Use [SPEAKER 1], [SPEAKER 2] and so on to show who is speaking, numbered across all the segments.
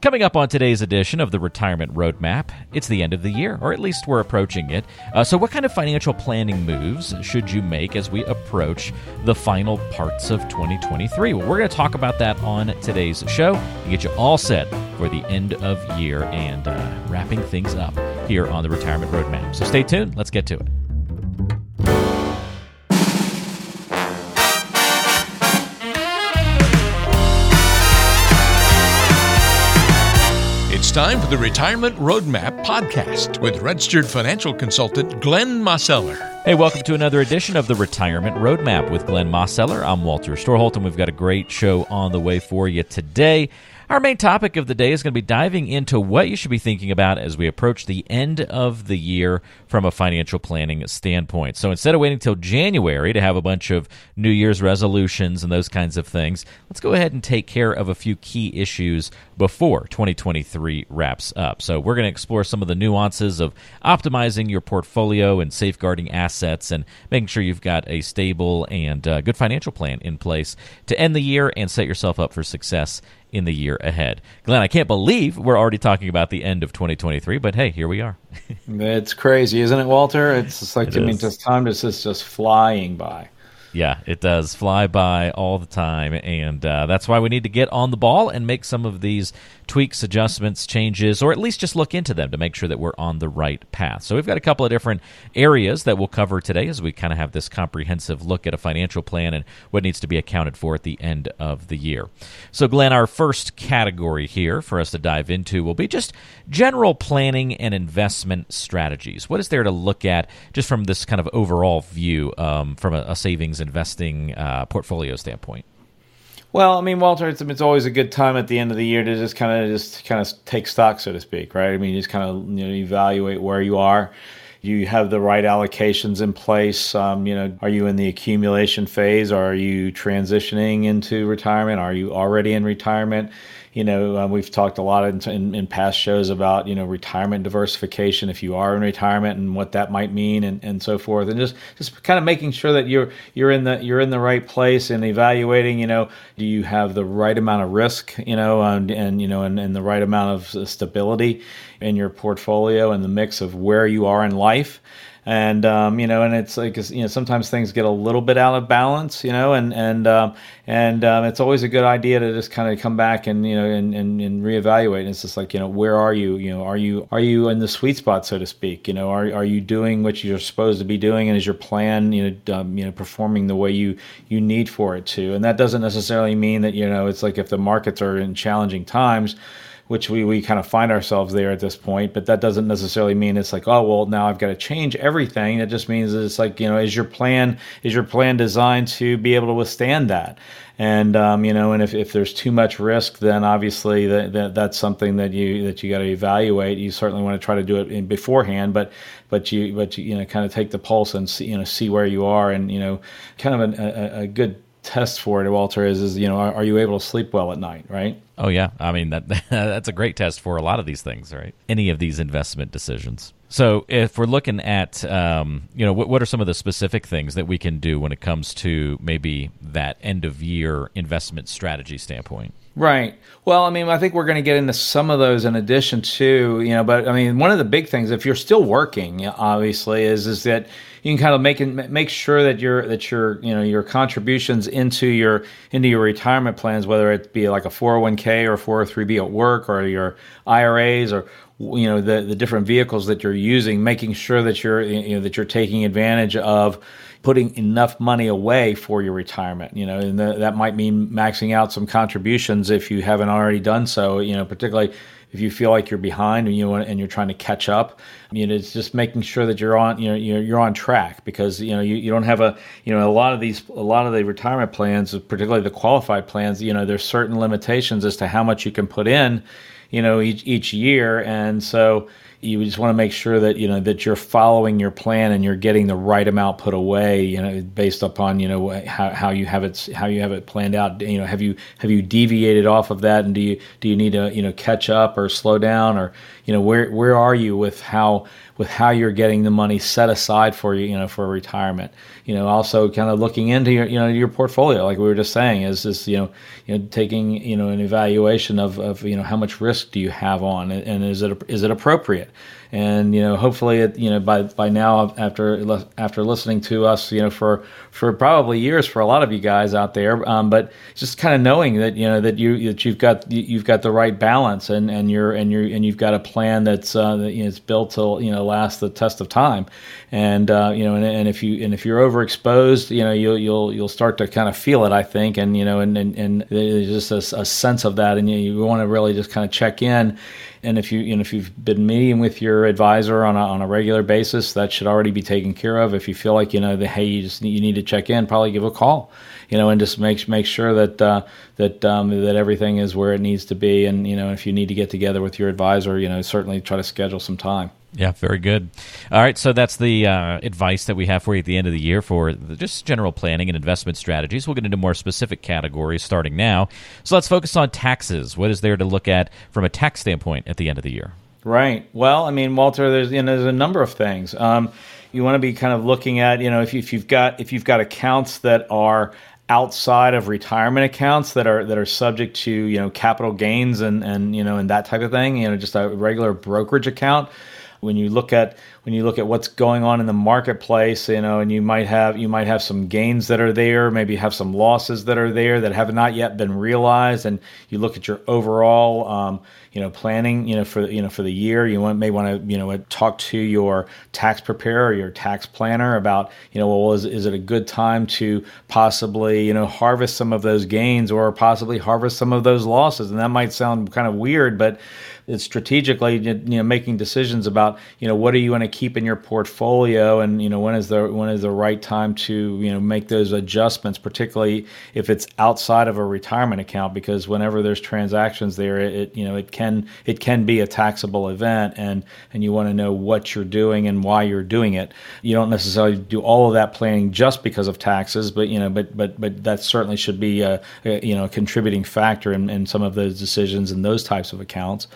[SPEAKER 1] Coming up on today's edition of the Retirement Roadmap, it's the end of the year, or at least we're approaching it. Uh, so, what kind of financial planning moves should you make as we approach the final parts of 2023? Well, we're going to talk about that on today's show and get you all set for the end of year and uh, wrapping things up here on the Retirement Roadmap. So, stay tuned. Let's get to it.
[SPEAKER 2] It's time for the Retirement Roadmap podcast with registered financial consultant Glenn Mosseller.
[SPEAKER 1] Hey, welcome to another edition of the Retirement Roadmap with Glenn Mosseller. I'm Walter Storholt, and we've got a great show on the way for you today. Our main topic of the day is going to be diving into what you should be thinking about as we approach the end of the year from a financial planning standpoint. So instead of waiting till January to have a bunch of New Year's resolutions and those kinds of things, let's go ahead and take care of a few key issues before 2023 wraps up. So we're going to explore some of the nuances of optimizing your portfolio and safeguarding assets and making sure you've got a stable and uh, good financial plan in place to end the year and set yourself up for success in the year ahead. Glenn, I can't believe we're already talking about the end of 2023, but hey, here we are.
[SPEAKER 3] it's crazy, isn't it, Walter? It's just like,
[SPEAKER 1] It
[SPEAKER 3] I mean,
[SPEAKER 1] is.
[SPEAKER 3] just time is just, just flying by.
[SPEAKER 1] Yeah, it does fly by all the time, and uh, that's why we need to get on the ball and make some of these tweaks, adjustments, changes, or at least just look into them to make sure that we're on the right path. So we've got a couple of different areas that we'll cover today as we kind of have this comprehensive look at a financial plan and what needs to be accounted for at the end of the year. So, Glenn, our first category here for us to dive into will be just general planning and investment strategies. What is there to look at just from this kind of overall view um, from a, a savings investing uh, portfolio standpoint?
[SPEAKER 3] Well, I mean, Walter, it's, it's always a good time at the end of the year to just kind of just kind of take stock, so to speak, right? I mean, just kind of you know evaluate where you are. You have the right allocations in place. Um, you know, are you in the accumulation phase? Are you transitioning into retirement? Are you already in retirement? You know, um, we've talked a lot in, in, in past shows about you know retirement diversification if you are in retirement and what that might mean and, and so forth, and just just kind of making sure that you're you're in the you're in the right place and evaluating. You know, do you have the right amount of risk? You know, and, and you know, and, and the right amount of stability in your portfolio and the mix of where you are in life and um, you know, and it's like you know, sometimes things get a little bit out of balance, you know, and and um, and um, it's always a good idea to just kind of come back and you know and, and, and reevaluate. And it's just like you know, where are you? You know, are you are you in the sweet spot, so to speak? You know, are are you doing what you're supposed to be doing, and is your plan you know um, you know performing the way you you need for it to? And that doesn't necessarily mean that you know it's like if the markets are in challenging times which we, we kind of find ourselves there at this point. But that doesn't necessarily mean it's like, oh well, now I've got to change everything. It just means it's like, you know, is your plan is your plan designed to be able to withstand that? And um, you know, and if, if there's too much risk, then obviously that, that that's something that you that you got to evaluate. You certainly want to try to do it in beforehand, but but you but you, you know kind of take the pulse and see you know see where you are, and you know kind of a, a, a good test for it, Walter, is is you know are, are you able to sleep well at night, right?
[SPEAKER 1] Oh yeah, I mean that that's a great test for a lot of these things, right? Any of these investment decisions. So if we're looking at, um, you know, what, what are some of the specific things that we can do when it comes to maybe that end of year investment strategy standpoint?
[SPEAKER 3] Right. Well, I mean, I think we're going to get into some of those in addition to, you know, but I mean, one of the big things, if you're still working, obviously, is is that you can kind of make make sure that your that your you know your contributions into your into your retirement plans, whether it be like a 401k or 403b at work or your IRAs or you know the the different vehicles that you're using, making sure that you're you know that you're taking advantage of putting enough money away for your retirement. You know, and that might mean maxing out some contributions if you haven't already done so. You know, particularly if you feel like you're behind and you want, and you're trying to catch up. You know, it's just making sure that you're on you know you're, you're on track because you know you, you don't have a you know a lot of these a lot of the retirement plans, particularly the qualified plans. You know, there's certain limitations as to how much you can put in. You know, each each year, and so you just want to make sure that you know that you're following your plan and you're getting the right amount put away you know based upon you know how, how you have it how you have it planned out you know have you have you deviated off of that and do you do you need to you know catch up or slow down or you know where where are you with how with how you're getting the money set aside for you you know for retirement you know also kind of looking into your you know your portfolio like we were just saying is this you know you know taking you know an evaluation of, of you know how much risk do you have on, and is it is it appropriate? it and you know hopefully it, you know by by now after after listening to us you know for for probably years for a lot of you guys out there um, but just kind of knowing that you know that you that you've got you've got the right balance and and you're and you're and you've got a plan that's uh, that, you know, it's built to you know last the test of time. And uh, you know and, and if you and if you're overexposed you know you'll you'll you'll start to kind of feel it I think. And you know and and, and there's just a, a sense of that. And you, you want to really just kind of check in. And if you, know, if you've been meeting with your advisor on a, on a regular basis, that should already be taken care of. If you feel like you know the hey, you just you need to check in, probably give a call, you know, and just make make sure that uh, that um, that everything is where it needs to be. And you know, if you need to get together with your advisor, you know, certainly try to schedule some time.
[SPEAKER 1] Yeah, very good. All right, so that's the uh, advice that we have for you at the end of the year for the, just general planning and investment strategies. We'll get into more specific categories starting now. So let's focus on taxes. What is there to look at from a tax standpoint at the end of the year?
[SPEAKER 3] Right. Well, I mean, Walter, there's you know, there's a number of things. Um, you want to be kind of looking at, you know, if, you, if you've got if you've got accounts that are outside of retirement accounts that are that are subject to you know capital gains and and you know and that type of thing you know just a regular brokerage account when you look at when you look at what's going on in the marketplace, you know, and you might have you might have some gains that are there, maybe have some losses that are there that have not yet been realized, and you look at your overall, um, you know, planning, you know, for you know for the year, you want, may want to you know talk to your tax preparer or your tax planner about you know, well, is is it a good time to possibly you know harvest some of those gains or possibly harvest some of those losses, and that might sound kind of weird, but it's strategically you know making decisions about you know what do you want to keep in your portfolio and you know when is the when is the right time to you know make those adjustments particularly if it's outside of a retirement account because whenever there's transactions there it you know it can it can be a taxable event and and you want to know what you're doing and why you're doing it you don't necessarily do all of that planning just because of taxes but you know but but but that certainly should be a, a you know a contributing factor in, in some of those decisions in those types of accounts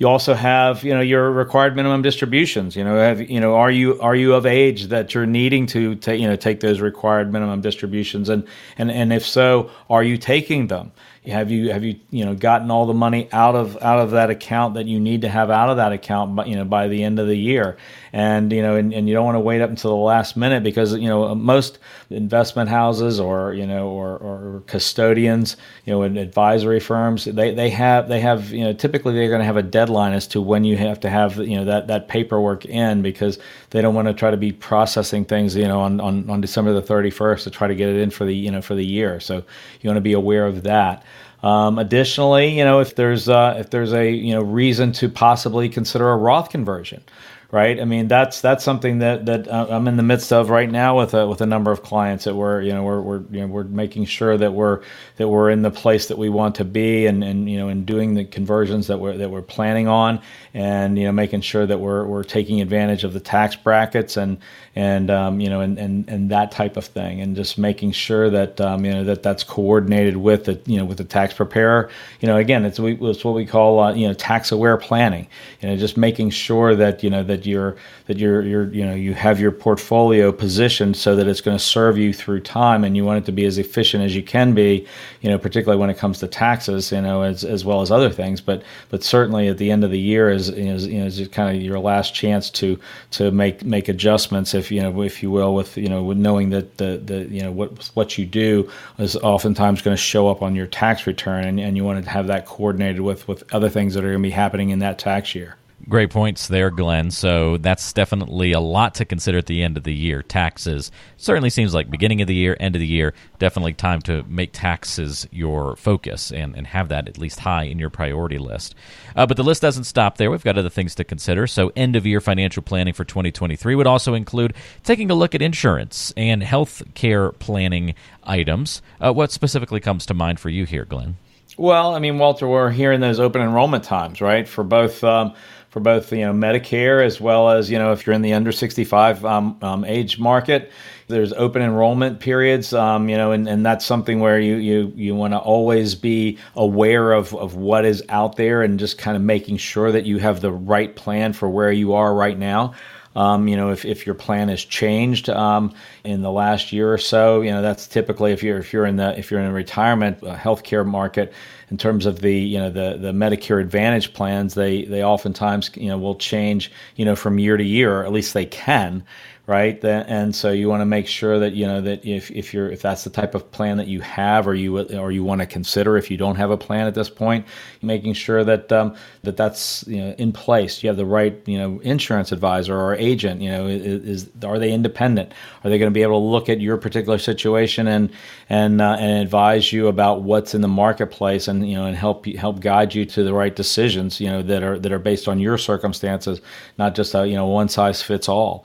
[SPEAKER 3] you also have, you know, your required minimum distributions. You know, have you know, are you are you of age that you're needing to you know take those required minimum distributions, and and and if so, are you taking them? Have you have you you know gotten all the money out of out of that account that you need to have out of that account, but you know by the end of the year, and you know and, and you don't want to wait up until the last minute because you know most investment houses or you know or, or custodians, you know, and advisory firms, they they have they have you know typically they're going to have a deadline as to when you have to have you know that that paperwork in because they don't want to try to be processing things you know on on, on December the 31st to try to get it in for the you know for the year. So you want to be aware of that. Um, additionally, you know, if there's uh, if there's a you know reason to possibly consider a Roth conversion, right? I mean, that's that's something that that uh, I'm in the midst of right now with a with a number of clients that we're you know we're we're you know we're making sure that we're that we're in the place that we want to be and and you know and doing the conversions that we're that we're planning on and you know making sure that we're we're taking advantage of the tax brackets and and um, you know and, and and that type of thing and just making sure that um, you know that that's coordinated with the you know with the tax preparer. You know, again, it's, we, it's what we call uh, you know tax aware planning. You know, just making sure that you know that you're that you're you're you know you have your portfolio positioned so that it's going to serve you through time, and you want it to be as efficient as you can be. You know, particularly when it comes to taxes, you know, as as well as other things. But but certainly at the end of the year is is you know is kind of your last chance to to make make adjustments if you know if you will with you know with knowing that the the you know what what you do is oftentimes going to show up on your tax return, and, and you want to have that coordinated with with other things that are going to be happening in that tax year.
[SPEAKER 1] Great points there, Glenn. So that's definitely a lot to consider at the end of the year. Taxes certainly seems like beginning of the year, end of the year, definitely time to make taxes your focus and, and have that at least high in your priority list. Uh, but the list doesn't stop there. We've got other things to consider. So end of year financial planning for 2023 would also include taking a look at insurance and health care planning items. Uh, what specifically comes to mind for you here, Glenn?
[SPEAKER 3] Well, I mean, Walter, we're here in those open enrollment times, right? For both. Um, for both you know Medicare as well as you know if you're in the under 65 um, um, age market. There's open enrollment periods, um, you know, and, and that's something where you you you want to always be aware of of what is out there and just kind of making sure that you have the right plan for where you are right now. Um, you know, if, if your plan has changed um, in the last year or so, you know, that's typically if you're if you're in the if you're in a retirement uh, healthcare market, in terms of the you know the the Medicare Advantage plans, they they oftentimes you know will change you know from year to year, or at least they can right? And so you want to make sure that you know that if, if you're if that's the type of plan that you have or you or you want to consider if you don't have a plan at this point, making sure that um, that that's you know in place. You have the right you know insurance advisor or agent. You know, is, is are they independent? Are they going to be able to look at your particular situation and and uh, and advise you about what's in the marketplace and you know and help help guide you to the right decisions you know that are that are based on your circumstances, not just a you know one size fits all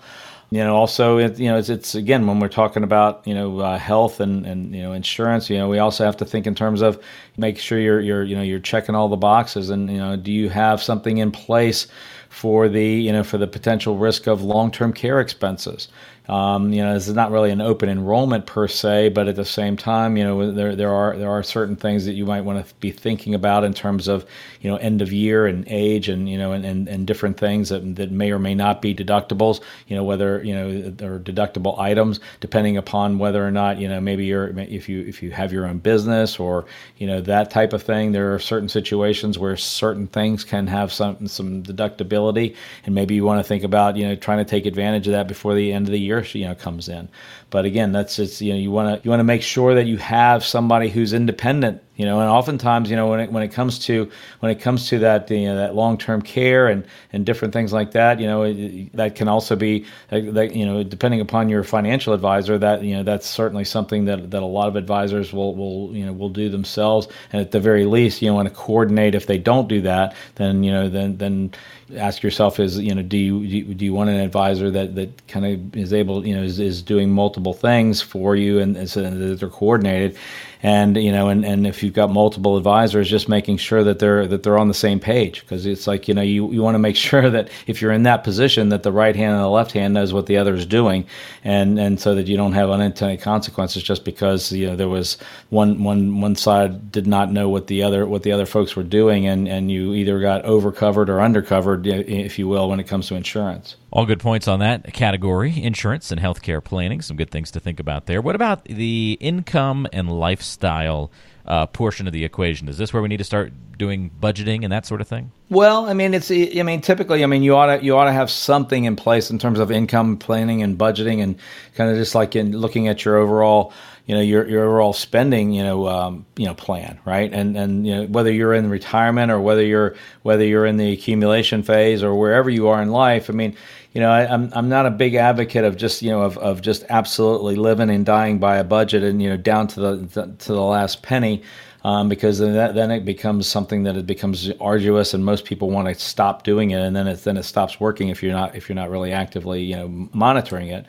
[SPEAKER 3] you know also it, you know it's, it's, again when we're talking about you know uh, health and, and you know insurance you know we also have to think in terms of make sure you're you're you know you're checking all the boxes and you know do you have something in place for the you know for the potential risk of long-term care expenses um, you know, this is not really an open enrollment per se, but at the same time, you know, there there are there are certain things that you might want to be thinking about in terms of you know end of year and age and you know and, and, and different things that, that may or may not be deductibles. You know, whether you know they're deductible items depending upon whether or not you know maybe you're if you if you have your own business or you know that type of thing. There are certain situations where certain things can have some some deductibility, and maybe you want to think about you know trying to take advantage of that before the end of the year you know comes in. But again, that's just you know you want to you want to make sure that you have somebody who's independent you know and oftentimes you know when it when it comes to when it comes to that you know that long-term care and and different things like that you know it, that can also be that you know depending upon your financial advisor that you know that's certainly something that that a lot of advisors will will you know will do themselves and at the very least you know want to coordinate if they don't do that then you know then then ask yourself is you know do you do you want an advisor that that kind of is able you know is, is doing multiple things for you and, and so that they're coordinated and you know and, and if you've got multiple advisors just making sure that they're that they're on the same page because it's like you know you, you want to make sure that if you're in that position that the right hand and the left hand knows what the other is doing and and so that you don't have unintended consequences just because you know there was one one one side did not know what the other what the other folks were doing and and you either got overcovered or undercovered if you will when it comes to insurance
[SPEAKER 1] all good points on that category insurance and healthcare planning. Some good things to think about there. What about the income and lifestyle uh, portion of the equation? Is this where we need to start doing budgeting and that sort of thing?
[SPEAKER 3] Well, I mean, it's. I mean, typically, I mean, you ought to you ought to have something in place in terms of income planning and budgeting, and kind of just like in looking at your overall you know your your overall spending you know um, you know plan right and and you know whether you're in retirement or whether you're whether you're in the accumulation phase or wherever you are in life I mean you know, I, am I'm, I'm not a big advocate of just you know of, of just absolutely living and dying by a budget and you know down to the to the last penny. Um, because then, that, then it becomes something that it becomes arduous, and most people want to stop doing it, and then it then it stops working if you're not if you're not really actively you know monitoring it.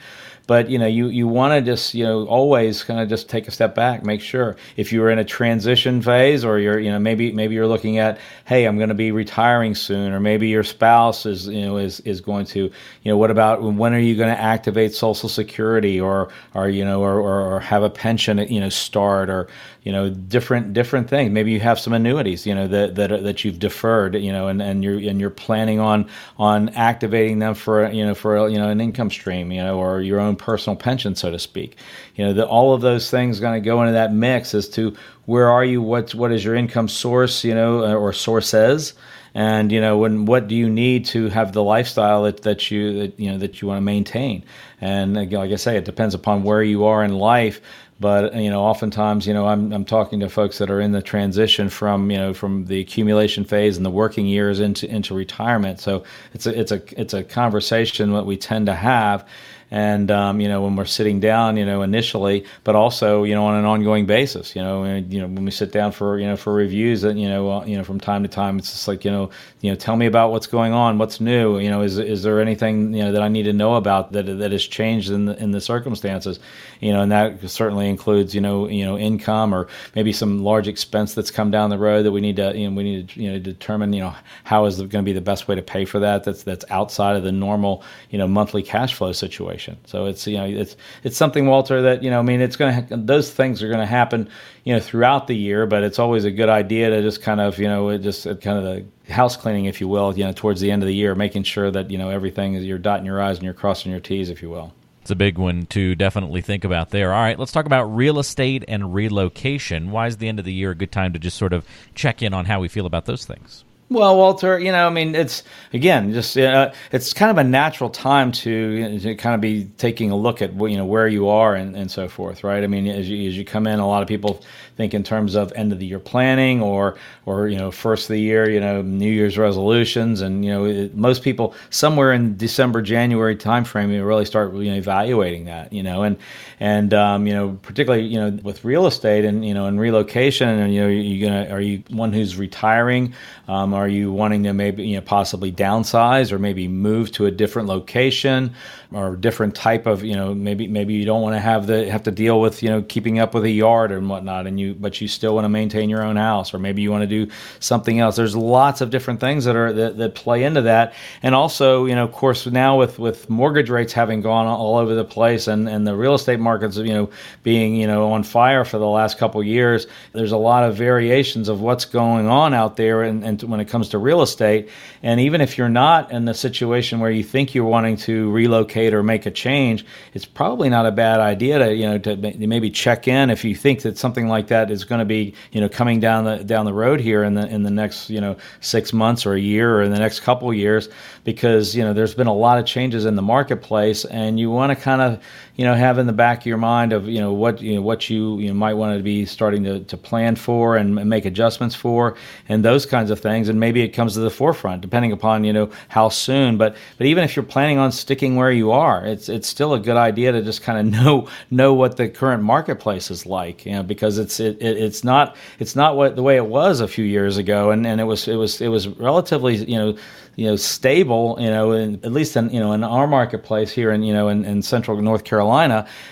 [SPEAKER 3] But you know, you you want to just you know always kind of just take a step back, make sure if you're in a transition phase, or you're you know maybe maybe you're looking at hey, I'm going to be retiring soon, or maybe your spouse is you know is is going to you know what about when are you going to activate Social Security, or or you know or, or, or have a pension you know start, or you know different different things. Maybe you have some annuities you know that that that you've deferred you know and, and you're and you're planning on on activating them for you know for you know an income stream you know or your own personal pension, so to speak. You know, the, all of those things going to go into that mix as to where are you, what what is your income source, you know, uh, or sources, and you know, when what do you need to have the lifestyle that, that you that, you know that you want to maintain. And like I say, it depends upon where you are in life. But you know oftentimes you know I'm, I'm talking to folks that are in the transition from you know from the accumulation phase and the working years into into retirement. So it's a it's a it's a conversation that we tend to have and um, you know when we're sitting down, you know initially, but also you know on an ongoing basis. You know, and, you know when we sit down for you know for reviews, you know uh, you know from time to time, it's just like you know you know tell me about what's going on, what's new. You know, is is there anything you know that I need to know about that that has changed in the in the circumstances? You know, and that certainly includes you know you know income or maybe some large expense that's come down the road that we need to you know we need to you know determine you know how is going to be the best way to pay for that. That's that's outside of the normal you know monthly cash flow situation situation. So it's you know it's it's something Walter that you know I mean it's going to those things are going to happen you know throughout the year, but it's always a good idea to just kind of you know it just kind of the house cleaning, if you will, you know towards the end of the year, making sure that you know everything is you're dotting your i's and you're crossing your t's, if you will.
[SPEAKER 1] It's a big one to definitely think about there. All right, let's talk about real estate and relocation. Why is the end of the year a good time to just sort of check in on how we feel about those things?
[SPEAKER 3] Well, Walter, you know, I mean, it's again, just uh, it's kind of a natural time to, to kind of be taking a look at you know where you are and, and so forth, right? I mean, as you, as you come in, a lot of people think in terms of end of the year planning or or you know first of the year, you know, New Year's resolutions, and you know, it, most people somewhere in December, January timeframe, you really start you know evaluating that, you know, and and um, you know, particularly you know with real estate and you know and relocation, and you know, you gonna are you one who's retiring? Um, are you wanting to maybe you know possibly downsize or maybe move to a different location or different type of you know maybe maybe you don't want to have the have to deal with you know keeping up with a yard and whatnot and you but you still want to maintain your own house or maybe you want to do something else. There's lots of different things that are that, that play into that and also you know of course now with with mortgage rates having gone all over the place and and the real estate markets you know being you know on fire for the last couple years there's a lot of variations of what's going on out there and, and when it comes to real estate. And even if you're not in the situation where you think you're wanting to relocate or make a change, it's probably not a bad idea to you know to maybe check in if you think that something like that is going to be you know coming down the down the road here in the in the next you know six months or a year or in the next couple of years because you know there's been a lot of changes in the marketplace and you want to kind of you know have in the back of your mind of you know what you know what you you know, might want to be starting to, to plan for and make adjustments for and those kinds of things and maybe it comes to the forefront depending upon you know how soon but but even if you're planning on sticking where you are it's it's still a good idea to just kind of know know what the current marketplace is like you know because it's it, it, it's not it's not what the way it was a few years ago and and it was it was it was relatively you know you know stable you know in, at least in you know in our marketplace here in you know in, in central North Carolina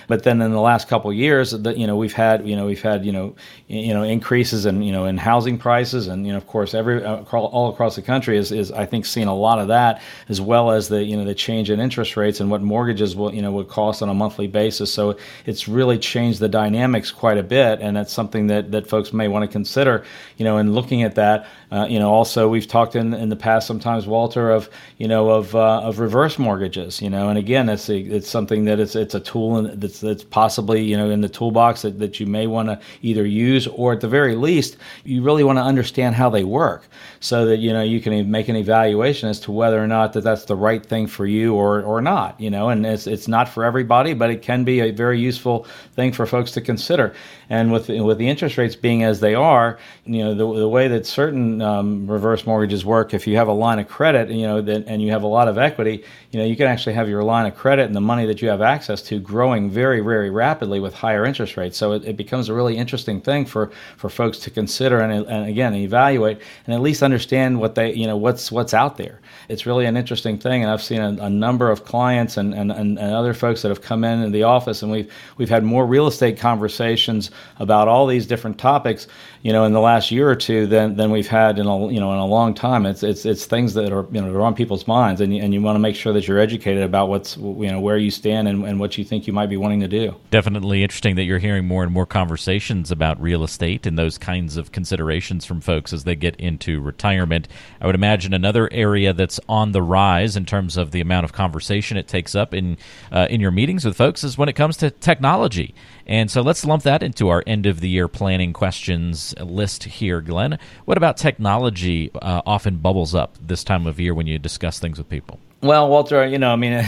[SPEAKER 3] but then in the last couple years that you know we've had you know we've had you know you know increases in you know in housing prices. And you know of course every uh, all across the country is, is I think seeing a lot of that as well as the you know the change in interest rates and what mortgages will you know would cost on a monthly basis. So it's really changed the dynamics quite a bit. And that's something that that folks may want to consider you know in looking at that uh, you know also we've talked in in the past sometimes Walter, of you know of uh, of reverse mortgages. You know, and again, it's a, it's something that it's it's a tool that's that's possibly you know in the toolbox that, that you may want to either use or at the very least you really want to understand how they work so that you know you can make an evaluation as to whether or not that that's the right thing for you or or not. You know, and it's it's not for everybody, but it can be a very useful thing for folks to consider. And with with the interest rates being as they are, you know, the, the way that certain um, reverse mortgages work, if you have a line of credit, you know, that, and you have a lot of equity, you know, you can actually have your line of credit and the money that you have access to growing very, very rapidly with higher interest rates. So it, it becomes a really interesting thing for, for folks to consider and, and again evaluate and at least understand what they, you know, what's what's out there. It's really an interesting thing, and I've seen a, a number of clients and, and, and, other folks that have come in in the office, and we've we've had more real estate conversations about all these different topics, you know, in the last year or two than, than we've had in a you know in a long time. It's it's it's things that are you know are on people's minds, and and you want to make sure that you're educated about what's you know where you stand and, and what you think you might be wanting to do.
[SPEAKER 1] Definitely interesting that you're hearing more and more conversations about real estate and those kinds of considerations from folks as they get into retirement. I would imagine another area that's on the rise in terms of the amount of conversation it takes up in uh, in your meetings with folks is when it comes to technology. And so let's lump that into our end of the year planning questions list here, Glenn. What about technology uh, often bubbles up this time of year when you discuss things with people?
[SPEAKER 3] Well, Walter, you know, I mean,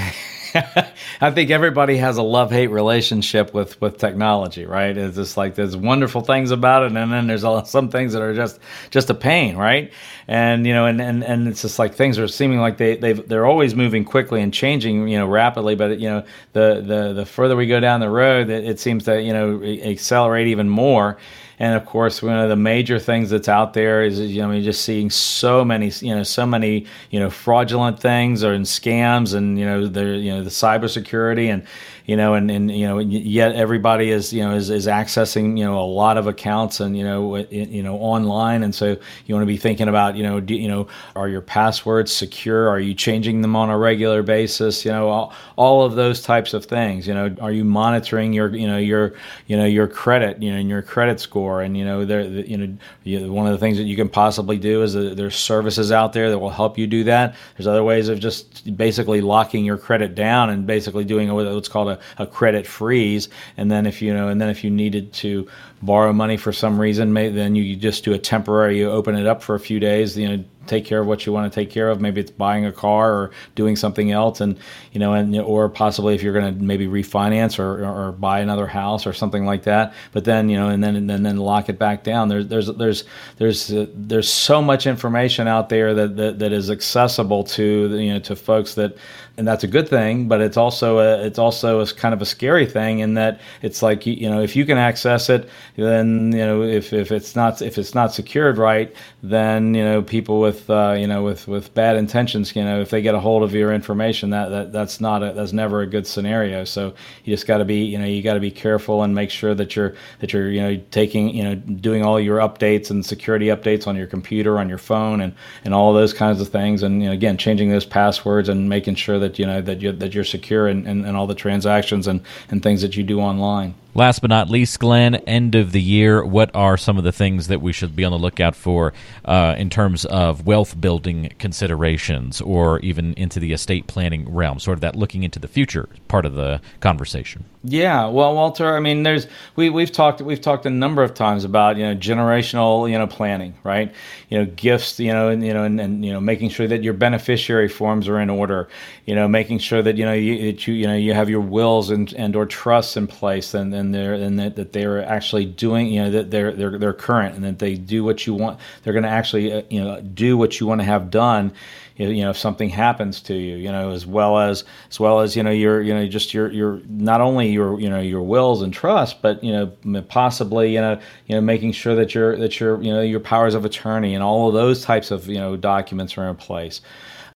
[SPEAKER 3] I think everybody has a love hate relationship with with technology, right? It's just like there's wonderful things about it, and then there's some things that are just just a pain, right? And you know, and and, and it's just like things are seeming like they they they're always moving quickly and changing, you know, rapidly. But you know, the the the further we go down the road, it, it seems to you know accelerate even more. And of course, one of the major things that's out there is you know just seeing so many you know so many you know fraudulent things or in scams and you know the you know the cybersecurity and you know, and, and you know, yet everybody is you know is, is accessing you know a lot of accounts and you know you know online, and so you want to be thinking about you know you know are your passwords secure? Are you changing them on a regular basis? You know, all, all of those types of things. You know, are you monitoring your you know your you know your credit you know and your credit score? And you know, there you know one of the things that you can possibly do is there's services out there that will help you do that. There's other ways of just basically locking your credit down and basically doing what's called a a, credit freeze, and then if you know, and then if you needed to borrow money for some reason, may, then you just do a temporary, you open it up for a few days, you know, take care of what you want to take care of. Maybe it's buying a car or doing something else, and you know, and or possibly if you're going to maybe refinance or, or, buy another house or something like that. But then you know, and then and then lock it back down. There's there's there's there's uh, there's so much information out there that, that that is accessible to you know to folks that and that's a good thing, but it's also a, it's also a kind of a scary thing in that it's like you know if you can access it, then you know if, if it's not if it's not secured right, then you know people with uh, you know with, with bad intentions, you know if they get a hold of your information, that, that that's not a, that's never a good scenario. So you just got to be you know you got to be careful and make sure that you're that you're you know taking you know doing all your updates and security updates on your computer on your phone and and all those kinds of things, and you know, again changing those passwords and making sure that you know that you that you're secure in, in all the transactions and, and things that you do online.
[SPEAKER 1] Last but not least, Glenn, end of the year, what are some of the things that we should be on the lookout for uh, in terms of wealth building considerations or even into the estate planning realm? Sort of that looking into the future part of the conversation.
[SPEAKER 3] Yeah, well, Walter, I mean, there's we we've talked we've talked a number of times about you know generational you know planning, right? You know, gifts, you know, and you know, and, and you know, making sure that your beneficiary forms are in order. You know, making sure that you know you that you you know you have your wills and and or trusts in place, and and they're and that, that they're actually doing you know that they're they're they're current, and that they do what you want. They're going to actually uh, you know do what you want to have done you know if something happens to you you know as well as as well as you know your you know just your your not only your you know your wills and trust but you know possibly you know you know making sure that your that your you know your powers of attorney and all of those types of you know documents are in place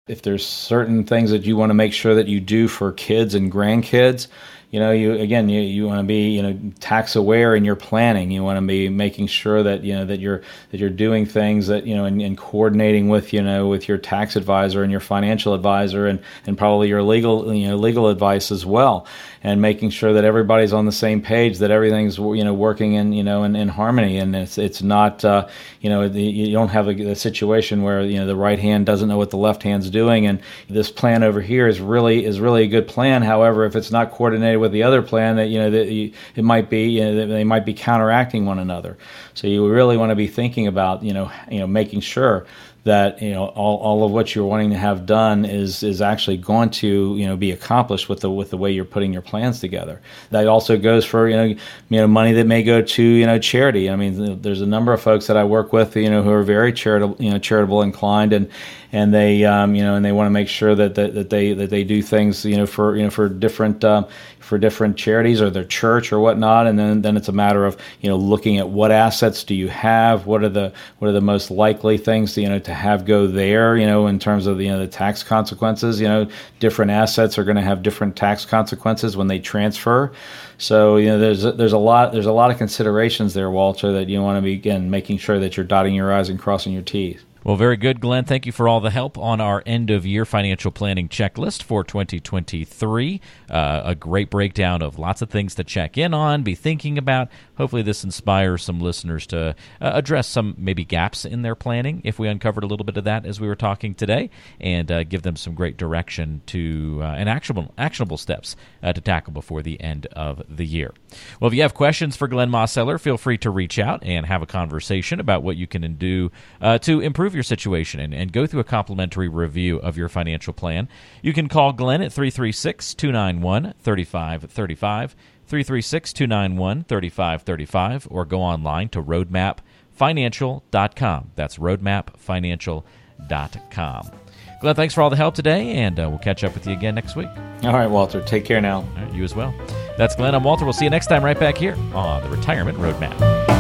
[SPEAKER 3] if there's certain things that you want to make sure that you do for kids and grandkids you know, you again, you, you want to be you know tax aware in your planning. You want to be making sure that you know that you're that you're doing things that you know and, and, coordinating with you know with your tax advisor and your financial advisor and and probably your legal you know legal advice as well and making sure that everybody's on the same page, that everything's you know working in you know in, in harmony, and it's it's not uh, you know you don't have a, a, situation where you know the right hand doesn't know what the left hand's doing, and this plan over here is really is really a good plan. However, if it's not coordinated with the other plan, that you know that you, it might be you know, they might be counteracting one another. So you really want to be thinking about you know you know making sure that you know all, all of what you're wanting to have done is is actually going to you know be accomplished with the with the way you're putting your plans together. That also goes for you know you know money that may go to you know charity. I mean, there's a number of folks that I work with you know who are very charitable you know charitable inclined and and they um, you know and they want to make sure that, that that they that they do things you know for you know for different um, for different charities or their church or whatnot, and then then it's a matter of you know looking at what assets do you have, what are the what are the most likely things to, you know to have go there, you know in terms of the, you know the tax consequences. You know, different assets are going to have different tax consequences when they transfer. So you know there's there's a lot there's a lot of considerations there, Walter, that you want to be again making sure that you're dotting your i's and crossing your t's.
[SPEAKER 1] Well, very good, Glenn. Thank you for all the help on our end of year financial planning checklist for 2023. Uh, a great breakdown of lots of things to check in on, be thinking about. Hopefully, this inspires some listeners to uh, address some maybe gaps in their planning if we uncovered a little bit of that as we were talking today and uh, give them some great direction to uh, and actionable, actionable steps uh, to tackle before the end of the year. Well, if you have questions for Glenn Mosseller, feel free to reach out and have a conversation about what you can do uh, to improve your situation and, and go through a complimentary review of your financial plan, you can call Glenn at 336 291 3535. 336 291 3535 or go online to roadmapfinancial.com. That's roadmapfinancial.com. Glenn, thanks for all the help today, and uh, we'll catch up with you again next week.
[SPEAKER 3] All right, Walter. Take care now.
[SPEAKER 1] you as well. That's Glenn. I'm Walter. We'll see you next time right back here on the Retirement Roadmap.